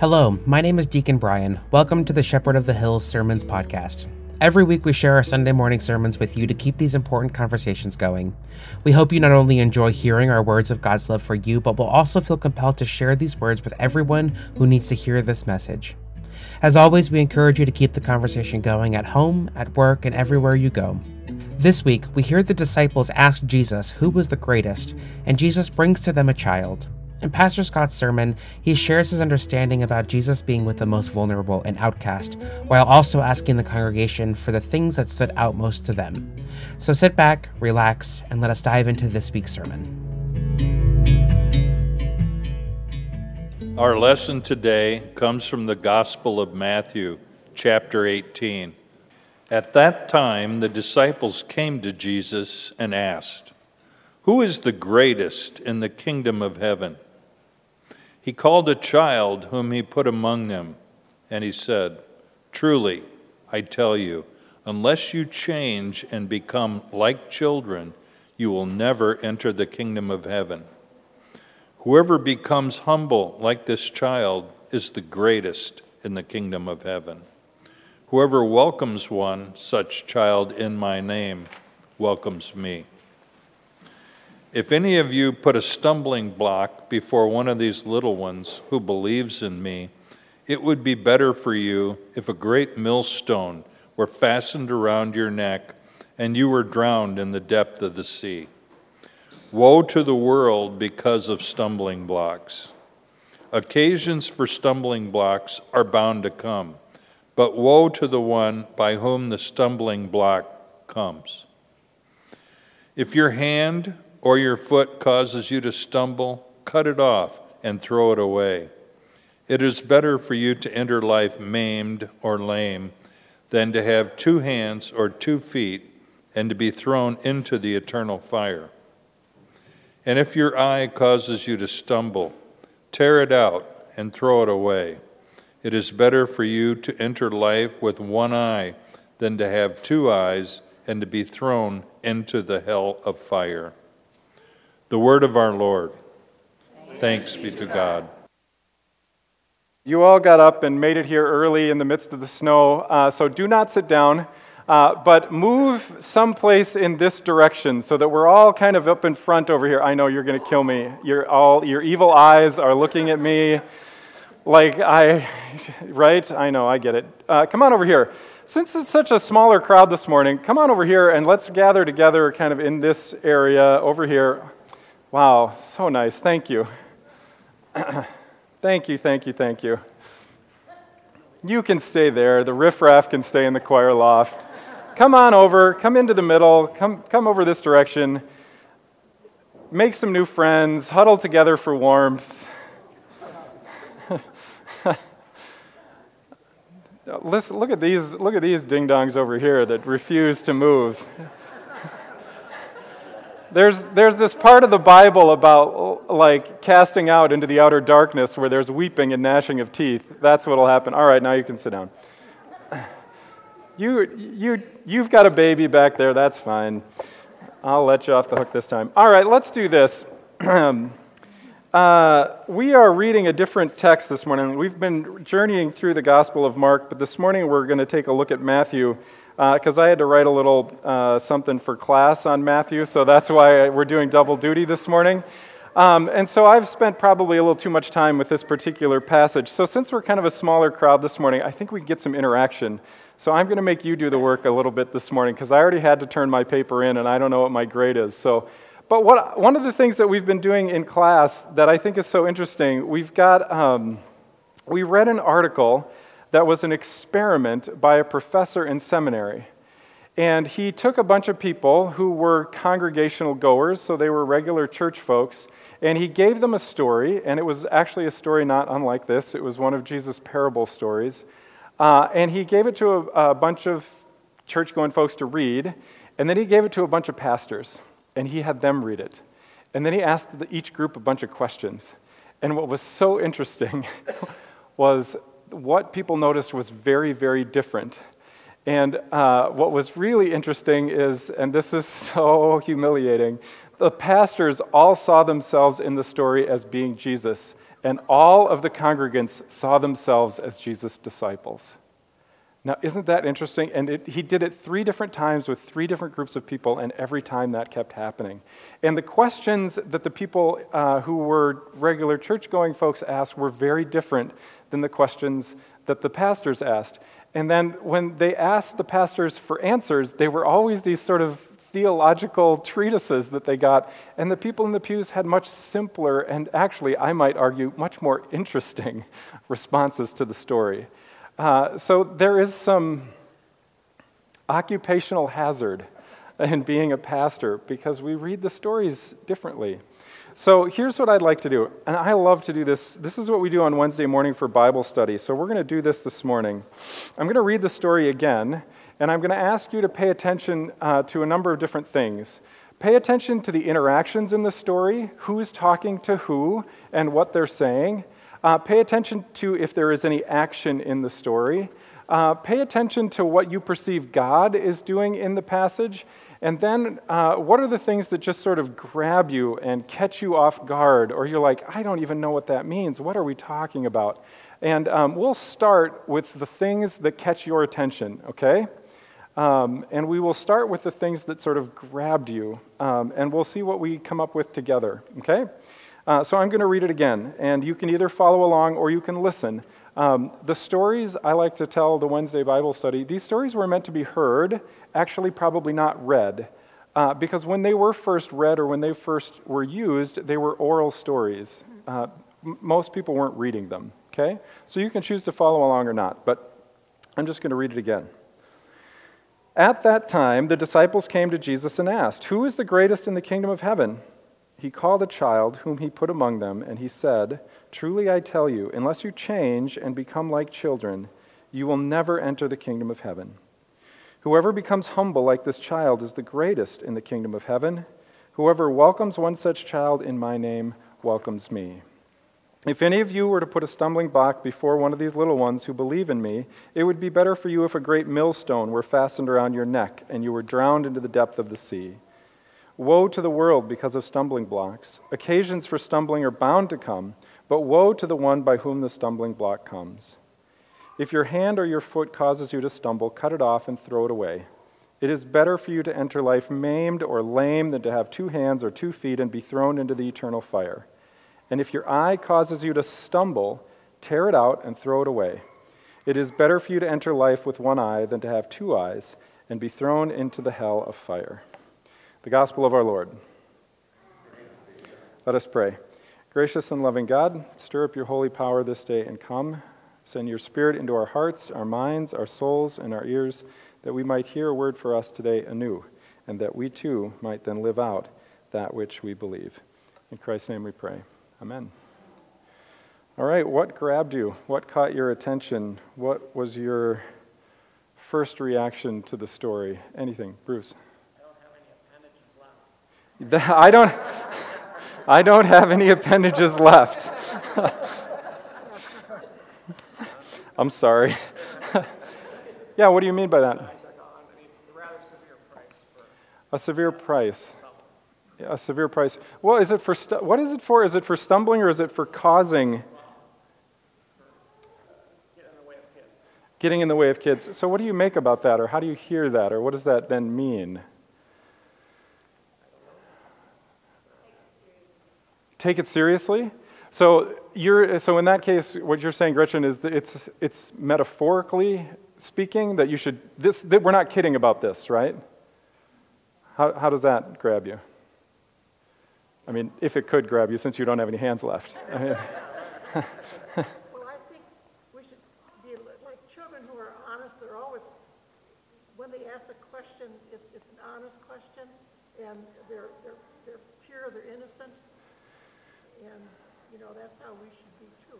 Hello, my name is Deacon Brian. Welcome to the Shepherd of the Hills Sermons podcast. Every week, we share our Sunday morning sermons with you to keep these important conversations going. We hope you not only enjoy hearing our words of God's love for you, but will also feel compelled to share these words with everyone who needs to hear this message. As always, we encourage you to keep the conversation going at home, at work, and everywhere you go. This week, we hear the disciples ask Jesus who was the greatest, and Jesus brings to them a child. In Pastor Scott's sermon, he shares his understanding about Jesus being with the most vulnerable and outcast, while also asking the congregation for the things that stood out most to them. So sit back, relax, and let us dive into this week's sermon. Our lesson today comes from the Gospel of Matthew, chapter 18. At that time, the disciples came to Jesus and asked, Who is the greatest in the kingdom of heaven? He called a child whom he put among them, and he said, Truly, I tell you, unless you change and become like children, you will never enter the kingdom of heaven. Whoever becomes humble like this child is the greatest in the kingdom of heaven. Whoever welcomes one such child in my name welcomes me. If any of you put a stumbling block before one of these little ones who believes in me, it would be better for you if a great millstone were fastened around your neck and you were drowned in the depth of the sea. Woe to the world because of stumbling blocks. Occasions for stumbling blocks are bound to come, but woe to the one by whom the stumbling block comes. If your hand or your foot causes you to stumble, cut it off and throw it away. It is better for you to enter life maimed or lame than to have two hands or two feet and to be thrown into the eternal fire. And if your eye causes you to stumble, tear it out and throw it away. It is better for you to enter life with one eye than to have two eyes and to be thrown into the hell of fire. The word of our Lord. Thanks, be to God. You all got up and made it here early in the midst of the snow, uh, so do not sit down, uh, but move someplace in this direction so that we're all kind of up in front over here. I know you're going to kill me. You're all, your evil eyes are looking at me like I, right? I know, I get it. Uh, come on over here. Since it's such a smaller crowd this morning, come on over here and let's gather together kind of in this area over here. Wow, so nice. Thank you. thank you, thank you, thank you. You can stay there. The riffraff can stay in the choir loft. Come on over. Come into the middle. Come, come over this direction. Make some new friends. Huddle together for warmth. Listen, look at these. Look at these ding dongs over here that refuse to move. There's, there's this part of the Bible about like casting out into the outer darkness where there's weeping and gnashing of teeth. That's what'll happen. All right, now you can sit down. You, you, you've got a baby back there. That's fine. I'll let you off the hook this time. All right, let's do this. uh, we are reading a different text this morning. We've been journeying through the Gospel of Mark, but this morning we're going to take a look at Matthew because uh, I had to write a little uh, something for class on Matthew, so that's why we're doing double duty this morning. Um, and so I've spent probably a little too much time with this particular passage. So since we're kind of a smaller crowd this morning, I think we can get some interaction. So I'm going to make you do the work a little bit this morning because I already had to turn my paper in and I don't know what my grade is. So, but what, one of the things that we've been doing in class that I think is so interesting, we've got, um, we read an article that was an experiment by a professor in seminary. And he took a bunch of people who were congregational goers, so they were regular church folks, and he gave them a story, and it was actually a story not unlike this. It was one of Jesus' parable stories. Uh, and he gave it to a, a bunch of church going folks to read, and then he gave it to a bunch of pastors, and he had them read it. And then he asked each group a bunch of questions. And what was so interesting was what people noticed was very, very different. And uh, what was really interesting is, and this is so humiliating, the pastors all saw themselves in the story as being Jesus. and all of the congregants saw themselves as Jesus' disciples. Now, isn't that interesting? And it, he did it three different times with three different groups of people, and every time that kept happening. And the questions that the people uh, who were regular church going folks asked were very different than the questions that the pastors asked. And then when they asked the pastors for answers, they were always these sort of theological treatises that they got, and the people in the pews had much simpler and actually, I might argue, much more interesting responses to the story. Uh, so there is some occupational hazard in being a pastor because we read the stories differently. So here's what I'd like to do, and I love to do this. This is what we do on Wednesday morning for Bible study. So we're going to do this this morning. I'm going to read the story again, and I'm going to ask you to pay attention uh, to a number of different things. Pay attention to the interactions in the story, who's talking to who, and what they're saying. Uh, pay attention to if there is any action in the story. Uh, pay attention to what you perceive God is doing in the passage. And then, uh, what are the things that just sort of grab you and catch you off guard? Or you're like, I don't even know what that means. What are we talking about? And um, we'll start with the things that catch your attention, okay? Um, and we will start with the things that sort of grabbed you, um, and we'll see what we come up with together, okay? Uh, so I'm going to read it again, and you can either follow along or you can listen. Um, the stories I like to tell the Wednesday Bible study, these stories were meant to be heard, actually, probably not read. Uh, because when they were first read or when they first were used, they were oral stories. Uh, m- most people weren't reading them, okay? So you can choose to follow along or not, but I'm just going to read it again. At that time, the disciples came to Jesus and asked, Who is the greatest in the kingdom of heaven? He called a child whom he put among them, and he said, Truly I tell you, unless you change and become like children, you will never enter the kingdom of heaven. Whoever becomes humble like this child is the greatest in the kingdom of heaven. Whoever welcomes one such child in my name welcomes me. If any of you were to put a stumbling block before one of these little ones who believe in me, it would be better for you if a great millstone were fastened around your neck and you were drowned into the depth of the sea. Woe to the world because of stumbling blocks. Occasions for stumbling are bound to come, but woe to the one by whom the stumbling block comes. If your hand or your foot causes you to stumble, cut it off and throw it away. It is better for you to enter life maimed or lame than to have two hands or two feet and be thrown into the eternal fire. And if your eye causes you to stumble, tear it out and throw it away. It is better for you to enter life with one eye than to have two eyes and be thrown into the hell of fire. The Gospel of our Lord. Let us pray. Gracious and loving God, stir up your holy power this day and come. Send your Spirit into our hearts, our minds, our souls, and our ears, that we might hear a word for us today anew, and that we too might then live out that which we believe. In Christ's name we pray. Amen. All right, what grabbed you? What caught your attention? What was your first reaction to the story? Anything, Bruce? I don't, I don't have any appendages left. I'm sorry. yeah, what do you mean by that? A severe price. A severe price. Well, is it for stu- what is it for? Is it for stumbling or is it for causing? Getting in the way of kids. So, what do you make about that, or how do you hear that, or what does that then mean? Take it seriously. So, you're, so in that case, what you're saying, Gretchen, is that it's, it's metaphorically speaking that you should, this, that we're not kidding about this, right? How, how does that grab you? I mean, if it could grab you, since you don't have any hands left. I think we should be like children who are honest. They're always, when they ask a question, it's, it's an honest question, and they're, they're, they're pure, they're innocent, and, you know, that's how we should be too.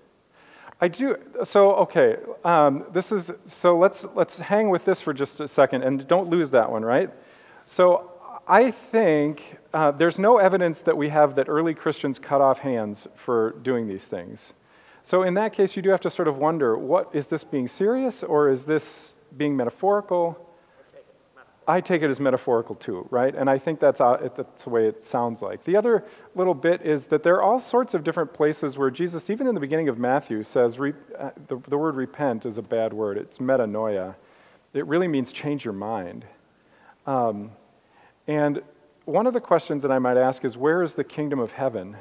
I do. So okay, um, this is so. Let's let's hang with this for just a second, and don't lose that one, right? So I think uh, there's no evidence that we have that early Christians cut off hands for doing these things. So in that case, you do have to sort of wonder: what is this being serious, or is this being metaphorical? I take it as metaphorical too, right? And I think that's, uh, that's the way it sounds like. The other little bit is that there are all sorts of different places where Jesus, even in the beginning of Matthew, says re, uh, the, the word repent is a bad word. It's metanoia. It really means change your mind. Um, and one of the questions that I might ask is where is the kingdom of heaven?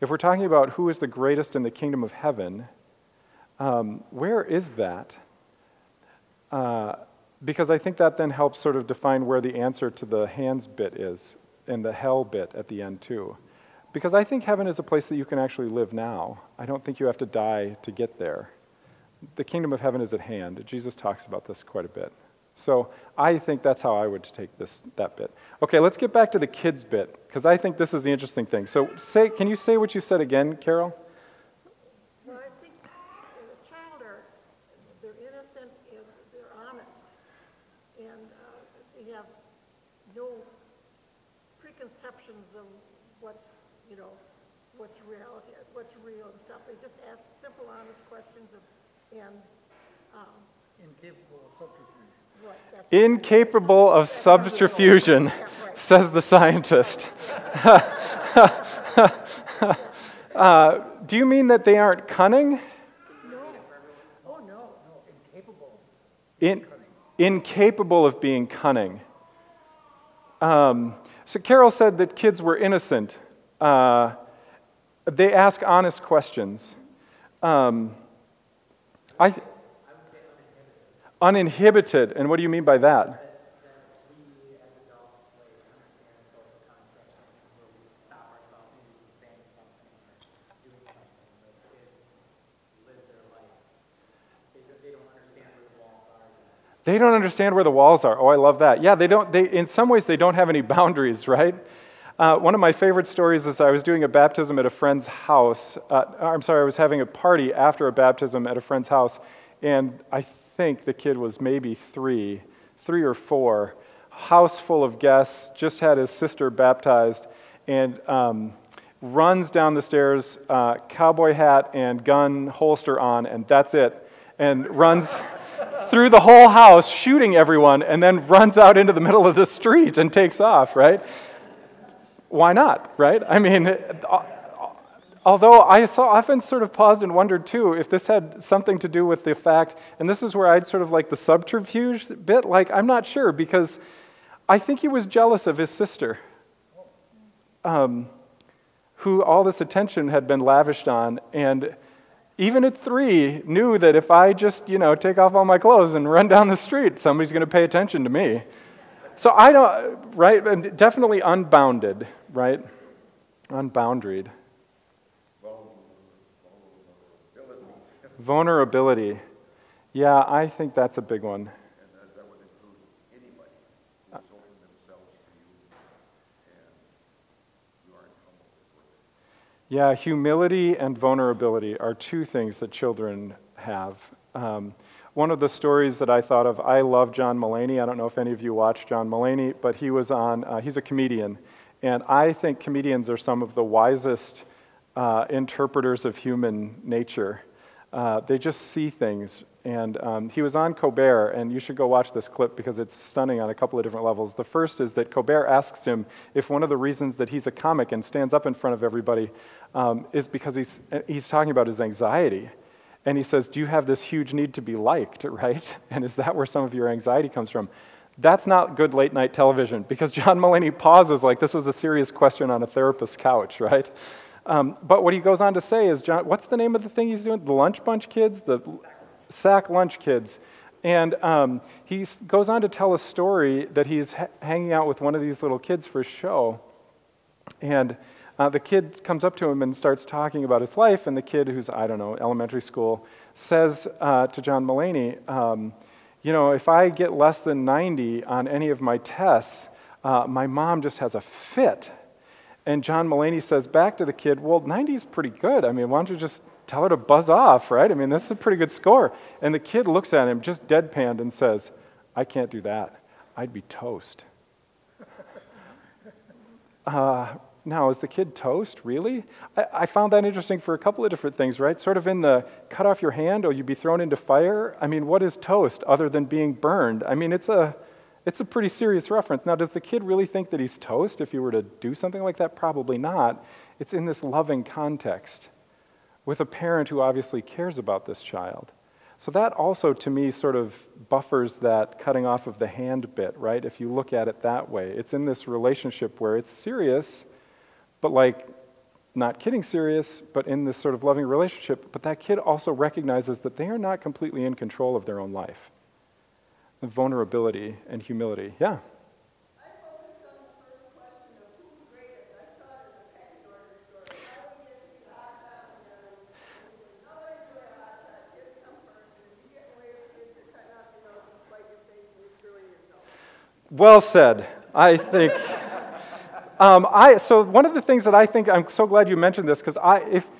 If we're talking about who is the greatest in the kingdom of heaven, um, where is that? Uh, because I think that then helps sort of define where the answer to the hands bit is and the hell bit at the end, too. Because I think heaven is a place that you can actually live now. I don't think you have to die to get there. The kingdom of heaven is at hand. Jesus talks about this quite a bit. So I think that's how I would take this that bit. Okay, let's get back to the kids bit because I think this is the interesting thing. So say, can you say what you said again, Carol? Well, I think the child are, they're innocent and they're honest. And uh, they have no preconceptions of what's, you know, what's reality, what's real and stuff. They just ask simple, honest questions of, and, um, incapable of subterfuge. right, that's. Incapable of subterfusion, says the scientist. uh, do you mean that they aren't cunning? No. Oh, no. Incapable. In, incapable of being cunning. Um, so Carol said that kids were innocent. Uh, they ask honest questions. Um, I, uninhibited. And what do you mean by that? They don't understand where the walls are. Oh, I love that. Yeah, they don't. They, in some ways, they don't have any boundaries, right? Uh, one of my favorite stories is I was doing a baptism at a friend's house. Uh, I'm sorry, I was having a party after a baptism at a friend's house, and I think the kid was maybe three, three or four. House full of guests, just had his sister baptized, and um, runs down the stairs, uh, cowboy hat and gun holster on, and that's it, and runs through the whole house, shooting everyone, and then runs out into the middle of the street and takes off, right? Why not, right? I mean, although I so often sort of paused and wondered too if this had something to do with the fact, and this is where I'd sort of like the subterfuge bit, like, I'm not sure because I think he was jealous of his sister, um, who all this attention had been lavished on, and even at three, knew that if I just, you know, take off all my clothes and run down the street, somebody's going to pay attention to me. So I don't, right? And definitely unbounded, right? Unboundaried. Vulnerability. Yeah, I think that's a big one. Yeah, humility and vulnerability are two things that children have. Um, one of the stories that I thought of, I love John Mulaney. I don't know if any of you watch John Mulaney, but he was on, uh, he's a comedian. And I think comedians are some of the wisest uh, interpreters of human nature. Uh, they just see things. And um, he was on Colbert, and you should go watch this clip because it's stunning on a couple of different levels. The first is that Colbert asks him if one of the reasons that he's a comic and stands up in front of everybody um, is because he's, he's talking about his anxiety. And he says, Do you have this huge need to be liked, right? And is that where some of your anxiety comes from? That's not good late night television because John Mulaney pauses like this was a serious question on a therapist's couch, right? Um, but what he goes on to say is, John, what's the name of the thing he's doing? The Lunch Bunch Kids? The Sack Lunch Kids. And um, he goes on to tell a story that he's ha- hanging out with one of these little kids for a show. And uh, the kid comes up to him and starts talking about his life, and the kid, who's, I don't know, elementary school, says uh, to John Mulaney, um, You know, if I get less than 90 on any of my tests, uh, my mom just has a fit. And John Mulaney says back to the kid, Well, 90 is pretty good. I mean, why don't you just tell her to buzz off, right? I mean, this is a pretty good score. And the kid looks at him just deadpanned and says, I can't do that. I'd be toast. Uh, now, is the kid toast? Really? I, I, found that interesting for a couple of different things, right? Sort of in the cut off your hand or you'd be thrown into fire. I mean, what is toast other than being burned? I mean, it's a, It's a pretty serious reference. Now, does the kid really think that he's toast if he were to do something like that? Probably not. It's in this loving context with a parent who obviously cares about this child. So that also, to me, sort of buffers that cutting off of the hand bit, right? If you look at it that way, it's in this relationship where it's serious, but like not kidding serious, but in this sort of loving relationship. But that kid also recognizes that they are not completely in control of their own life. The vulnerability and humility. Yeah. I focused on the first question of who's greatest. I saw it as a pecking order story. How do we get to be hot shot and done? Nobody's really a hot shot. Kids come first, and if you get in the way of kids, you're cutting off your nose to spite your face and you're screwing yourself. Well said. I think. Um, I, so one of the things that I think I'm so glad you mentioned this because I if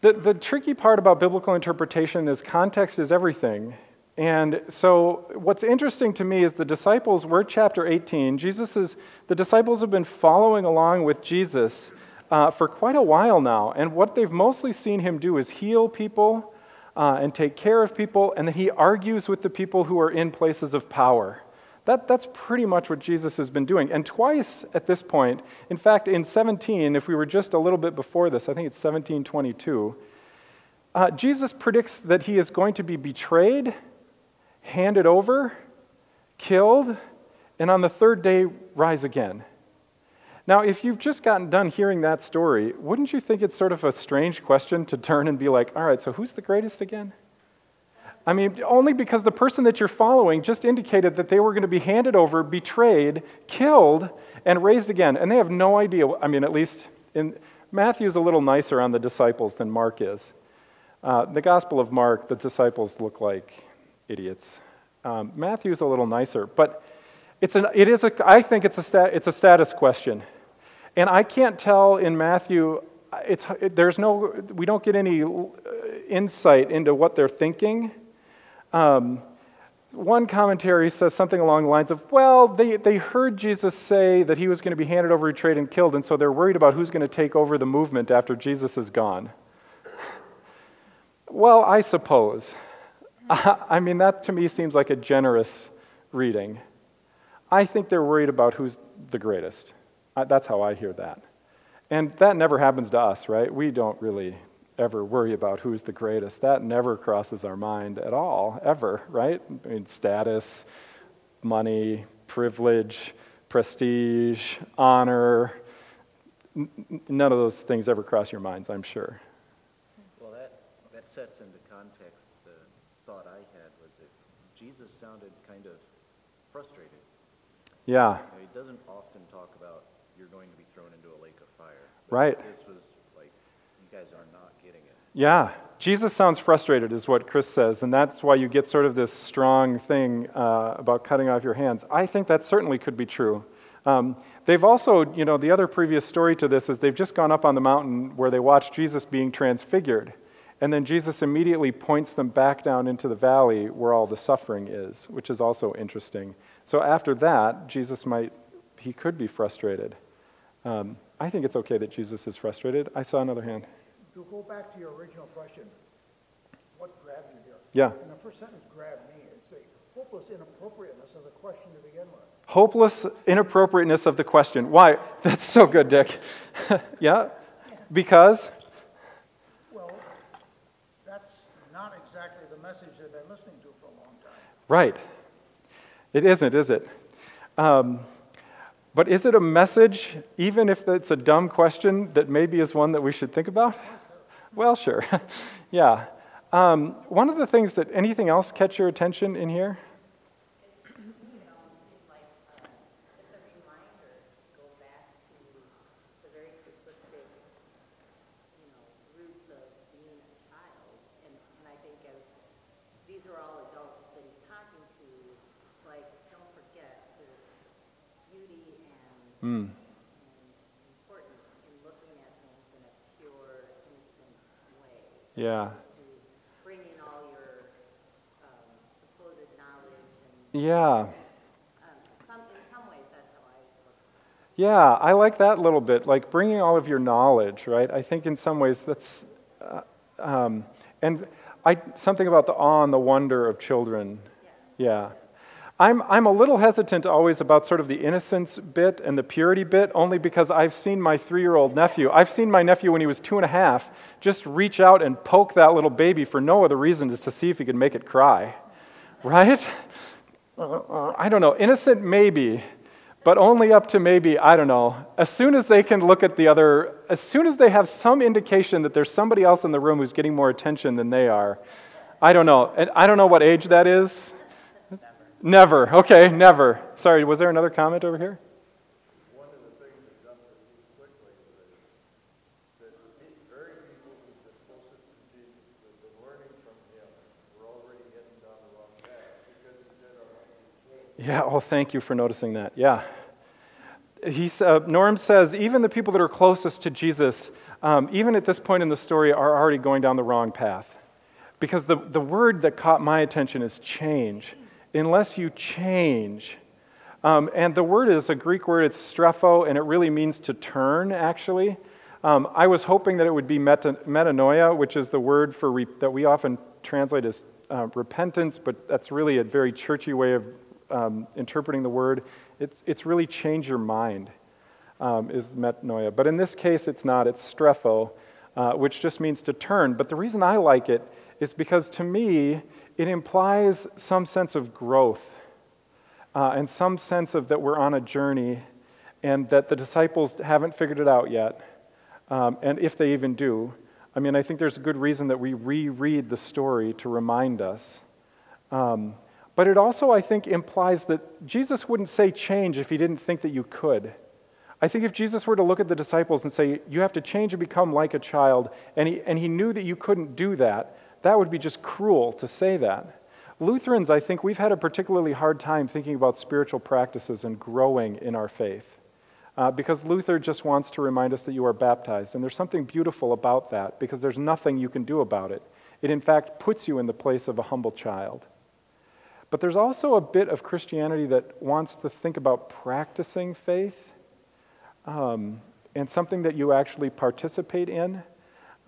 the, the tricky part about biblical interpretation is context is everything. And so what's interesting to me is the disciples, we're chapter 18. Jesus is, the disciples have been following along with Jesus uh, for quite a while now. And what they've mostly seen him do is heal people uh, and take care of people, and then he argues with the people who are in places of power. That, that's pretty much what Jesus has been doing. And twice at this point, in fact, in 17, if we were just a little bit before this, I think it's 1722, uh, Jesus predicts that he is going to be betrayed, handed over, killed, and on the third day rise again. Now, if you've just gotten done hearing that story, wouldn't you think it's sort of a strange question to turn and be like, all right, so who's the greatest again? I mean, only because the person that you're following just indicated that they were going to be handed over, betrayed, killed, and raised again. And they have no idea. I mean, at least in Matthew's a little nicer on the disciples than Mark is. Uh, the Gospel of Mark, the disciples look like idiots. Um, Matthew's a little nicer, but it's an, it is a, I think it's a, stat, it's a status question. And I can't tell in Matthew, it's, it, there's no, we don't get any uh, insight into what they're thinking. Um, one commentary says something along the lines of, well, they, they heard Jesus say that he was going to be handed over, betrayed, and killed, and so they're worried about who's going to take over the movement after Jesus is gone. well, I suppose. I mean, that to me seems like a generous reading. I think they're worried about who's the greatest. That's how I hear that. And that never happens to us, right? We don't really ever worry about who's the greatest. That never crosses our mind at all, ever, right? I mean, status, money, privilege, prestige, honor. N- none of those things ever cross your minds, I'm sure. Well, that, that sets into context the thought I had was that Jesus sounded kind of frustrated. Yeah, You know, he doesn't often talk about you're going to be thrown into a lake of fire. Right. This was like, you guys are not. Yeah. Jesus sounds frustrated, is what Chris says, and that's why you get sort of this strong thing uh, about cutting off your hands. I think that certainly could be true. Um, they've also, you know, the other previous story to this is they've just gone up on the mountain where they watched Jesus being transfigured. And then Jesus immediately points them back down into the valley where all the suffering is, which is also interesting. So after that, Jesus might, he could be frustrated. Um, I think it's okay that Jesus is frustrated. I saw another hand. To go back to your original question, what grabbed you here? Yeah. And the first sentence grabbed me. It's the hopeless inappropriateness of the question to begin with. Hopeless inappropriateness of the question. Why? That's so good, Dick. yeah? Because? Well, that's not exactly the message they've been listening to for a long time. Right. It isn't, is it? Um, but is it a message, even if it's a dumb question, that maybe is one that we should think about? Well, sure. yeah. Um, one of the things that, anything else catch your attention in here? you know, it seems like um, it's a reminder to go back to the very simplistic, you know, roots of being a child. And, and I think as these are all adults that he's talking to, it's like, don't forget, there's beauty and, and importance in looking at things in a pure, innocent way. Yeah. To bringing all your um, supposed knowledge and Yeah. um, some, in some ways, that's how I look. Yeah, I like that a little bit, like bringing all of your knowledge, right? I think in some ways that's, uh, um, and I, something about the awe and the wonder of children. Yeah. I'm, I'm a little hesitant always about sort of the innocence bit and the purity bit, only because I've seen my three year old nephew. I've seen my nephew when he was two and a half just reach out and poke that little baby for no other reason just to see if he could make it cry. Right? I don't know. Innocent, maybe, but only up to maybe, I don't know. As soon as they can look at the other, as soon as they have some indication that there's somebody else in the room who's getting more attention than they are, I don't know. And I don't know what age that is. Never. Okay, never. Sorry, was there another comment over here? One of the things that jumped at me quickly was that the very people who've been closest to Jesus, that the learning from him, were already heading down the wrong path because he said, our language Yeah, oh, thank you for noticing that. Yeah. He's, uh, Norm says even the people that are closest to Jesus, um, even at this point in the story, are already going down the wrong path. Because the, the word that caught my attention is change. Unless you change, um, and the word is a Greek word, it's strepho, and it really means to turn, actually. Um, I was hoping that it would be meta, metanoia, which is the word for re, that we often translate as uh, repentance, but that's really a very churchy way of um, interpreting the word. It's, it's really change your mind, um, is metanoia. But in this case, it's not. It's strepho, uh, which just means to turn. But the reason I like it is because to me, it implies some sense of growth uh, and some sense of that we're on a journey and that the disciples haven't figured it out yet. Um, and if they even do, I mean, I think there's a good reason that we reread the story to remind us. Um, but it also, I think, implies that Jesus wouldn't say change if he didn't think that you could. I think if Jesus were to look at the disciples and say, You have to change and become like a child, and he, and he knew that you couldn't do that, that would be just cruel to say that. Lutherans, I think we've had a particularly hard time thinking about spiritual practices and growing in our faith. Uh, because Luther just wants to remind us that you are baptized. And there's something beautiful about that because there's nothing you can do about it. It, in fact, puts you in the place of a humble child. But there's also a bit of Christianity that wants to think about practicing faith um, and something that you actually participate in.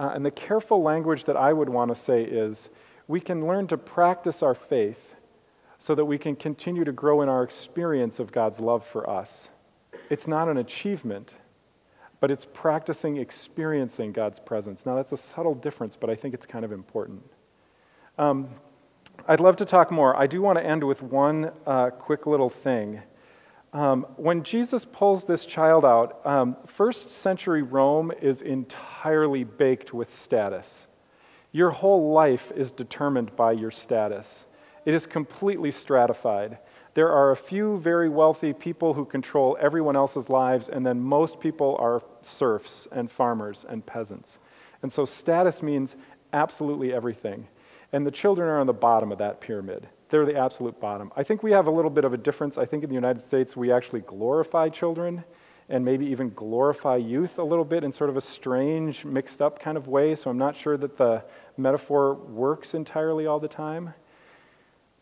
Uh, and the careful language that I would want to say is we can learn to practice our faith so that we can continue to grow in our experience of God's love for us. It's not an achievement, but it's practicing experiencing God's presence. Now, that's a subtle difference, but I think it's kind of important. Um, I'd love to talk more. I do want to end with one uh, quick little thing. Um, when Jesus pulls this child out, um, first century Rome is entirely baked with status. Your whole life is determined by your status, it is completely stratified. There are a few very wealthy people who control everyone else's lives, and then most people are serfs and farmers and peasants. And so status means absolutely everything. And the children are on the bottom of that pyramid. They're the absolute bottom. I think we have a little bit of a difference. I think in the United States, we actually glorify children and maybe even glorify youth a little bit in sort of a strange, mixed up kind of way. So I'm not sure that the metaphor works entirely all the time.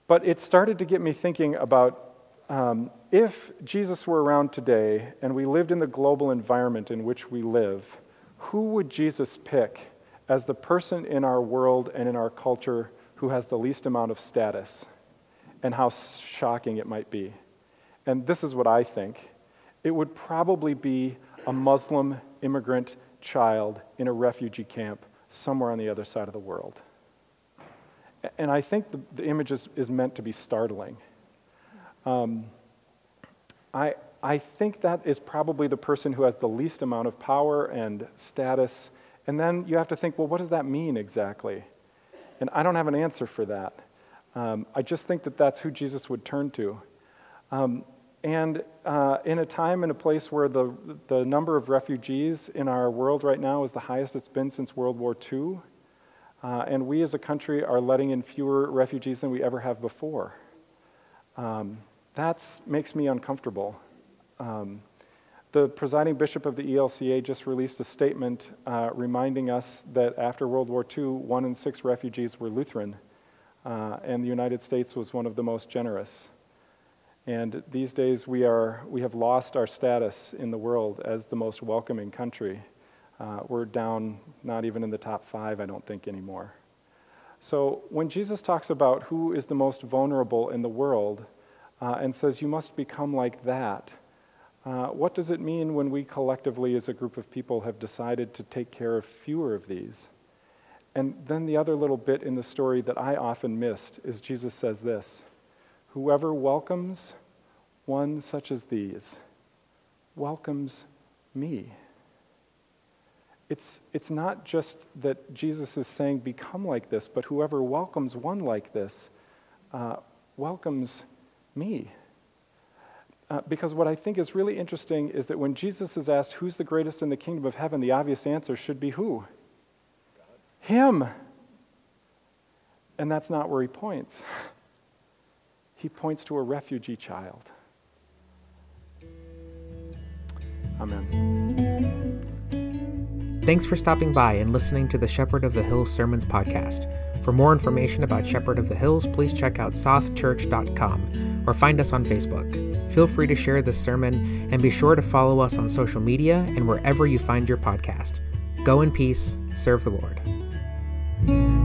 But it started to get me thinking about um, if Jesus were around today and we lived in the global environment in which we live, who would Jesus pick as the person in our world and in our culture who has the least amount of status? And how shocking it might be. And this is what I think it would probably be a Muslim immigrant child in a refugee camp somewhere on the other side of the world. And I think the, the image is, is, meant to be startling. Um, I, I think that is probably the person who has the least amount of power and status. And then you have to think, well, what does that mean exactly? And I don't have an answer for that. Um, I just think that that's who Jesus would turn to. Um, and uh, in a time and a place where the, the number of refugees in our world right now is the highest it's been since World War II, uh, and we as a country are letting in fewer refugees than we ever have before. Um, that makes me uncomfortable. Um, the presiding bishop of the ELCA just released a statement uh, reminding us that after World War II, one in six refugees were Lutheran, uh, and the United States was one of the most generous. And these days, we, are, we have lost our status in the world as the most welcoming country. Uh, we're down not even in the top five, I don't think, anymore. So when Jesus talks about who is the most vulnerable in the world, uh, and says, You must become like that. Uh, what does it mean when we collectively, as a group of people, have decided to take care of fewer of these? And then the other little bit in the story that I often missed is Jesus says this Whoever welcomes one such as these welcomes me. It's, it's not just that Jesus is saying, become like this, but whoever welcomes one like this uh, welcomes me. Uh, because what I think is really interesting is that when Jesus is asked, Who's the greatest in the kingdom of heaven? the obvious answer should be who? Him. And that's not where he points. He points to a refugee child. Amen. Thanks for stopping by and listening to the Shepherd of the Hills Sermons podcast. For more information about Shepherd of the Hills, please check out sothchurch.com or find us on Facebook. Feel free to share this sermon and be sure to follow us on social media and wherever you find your podcast. Go in peace, serve the Lord. Thank you.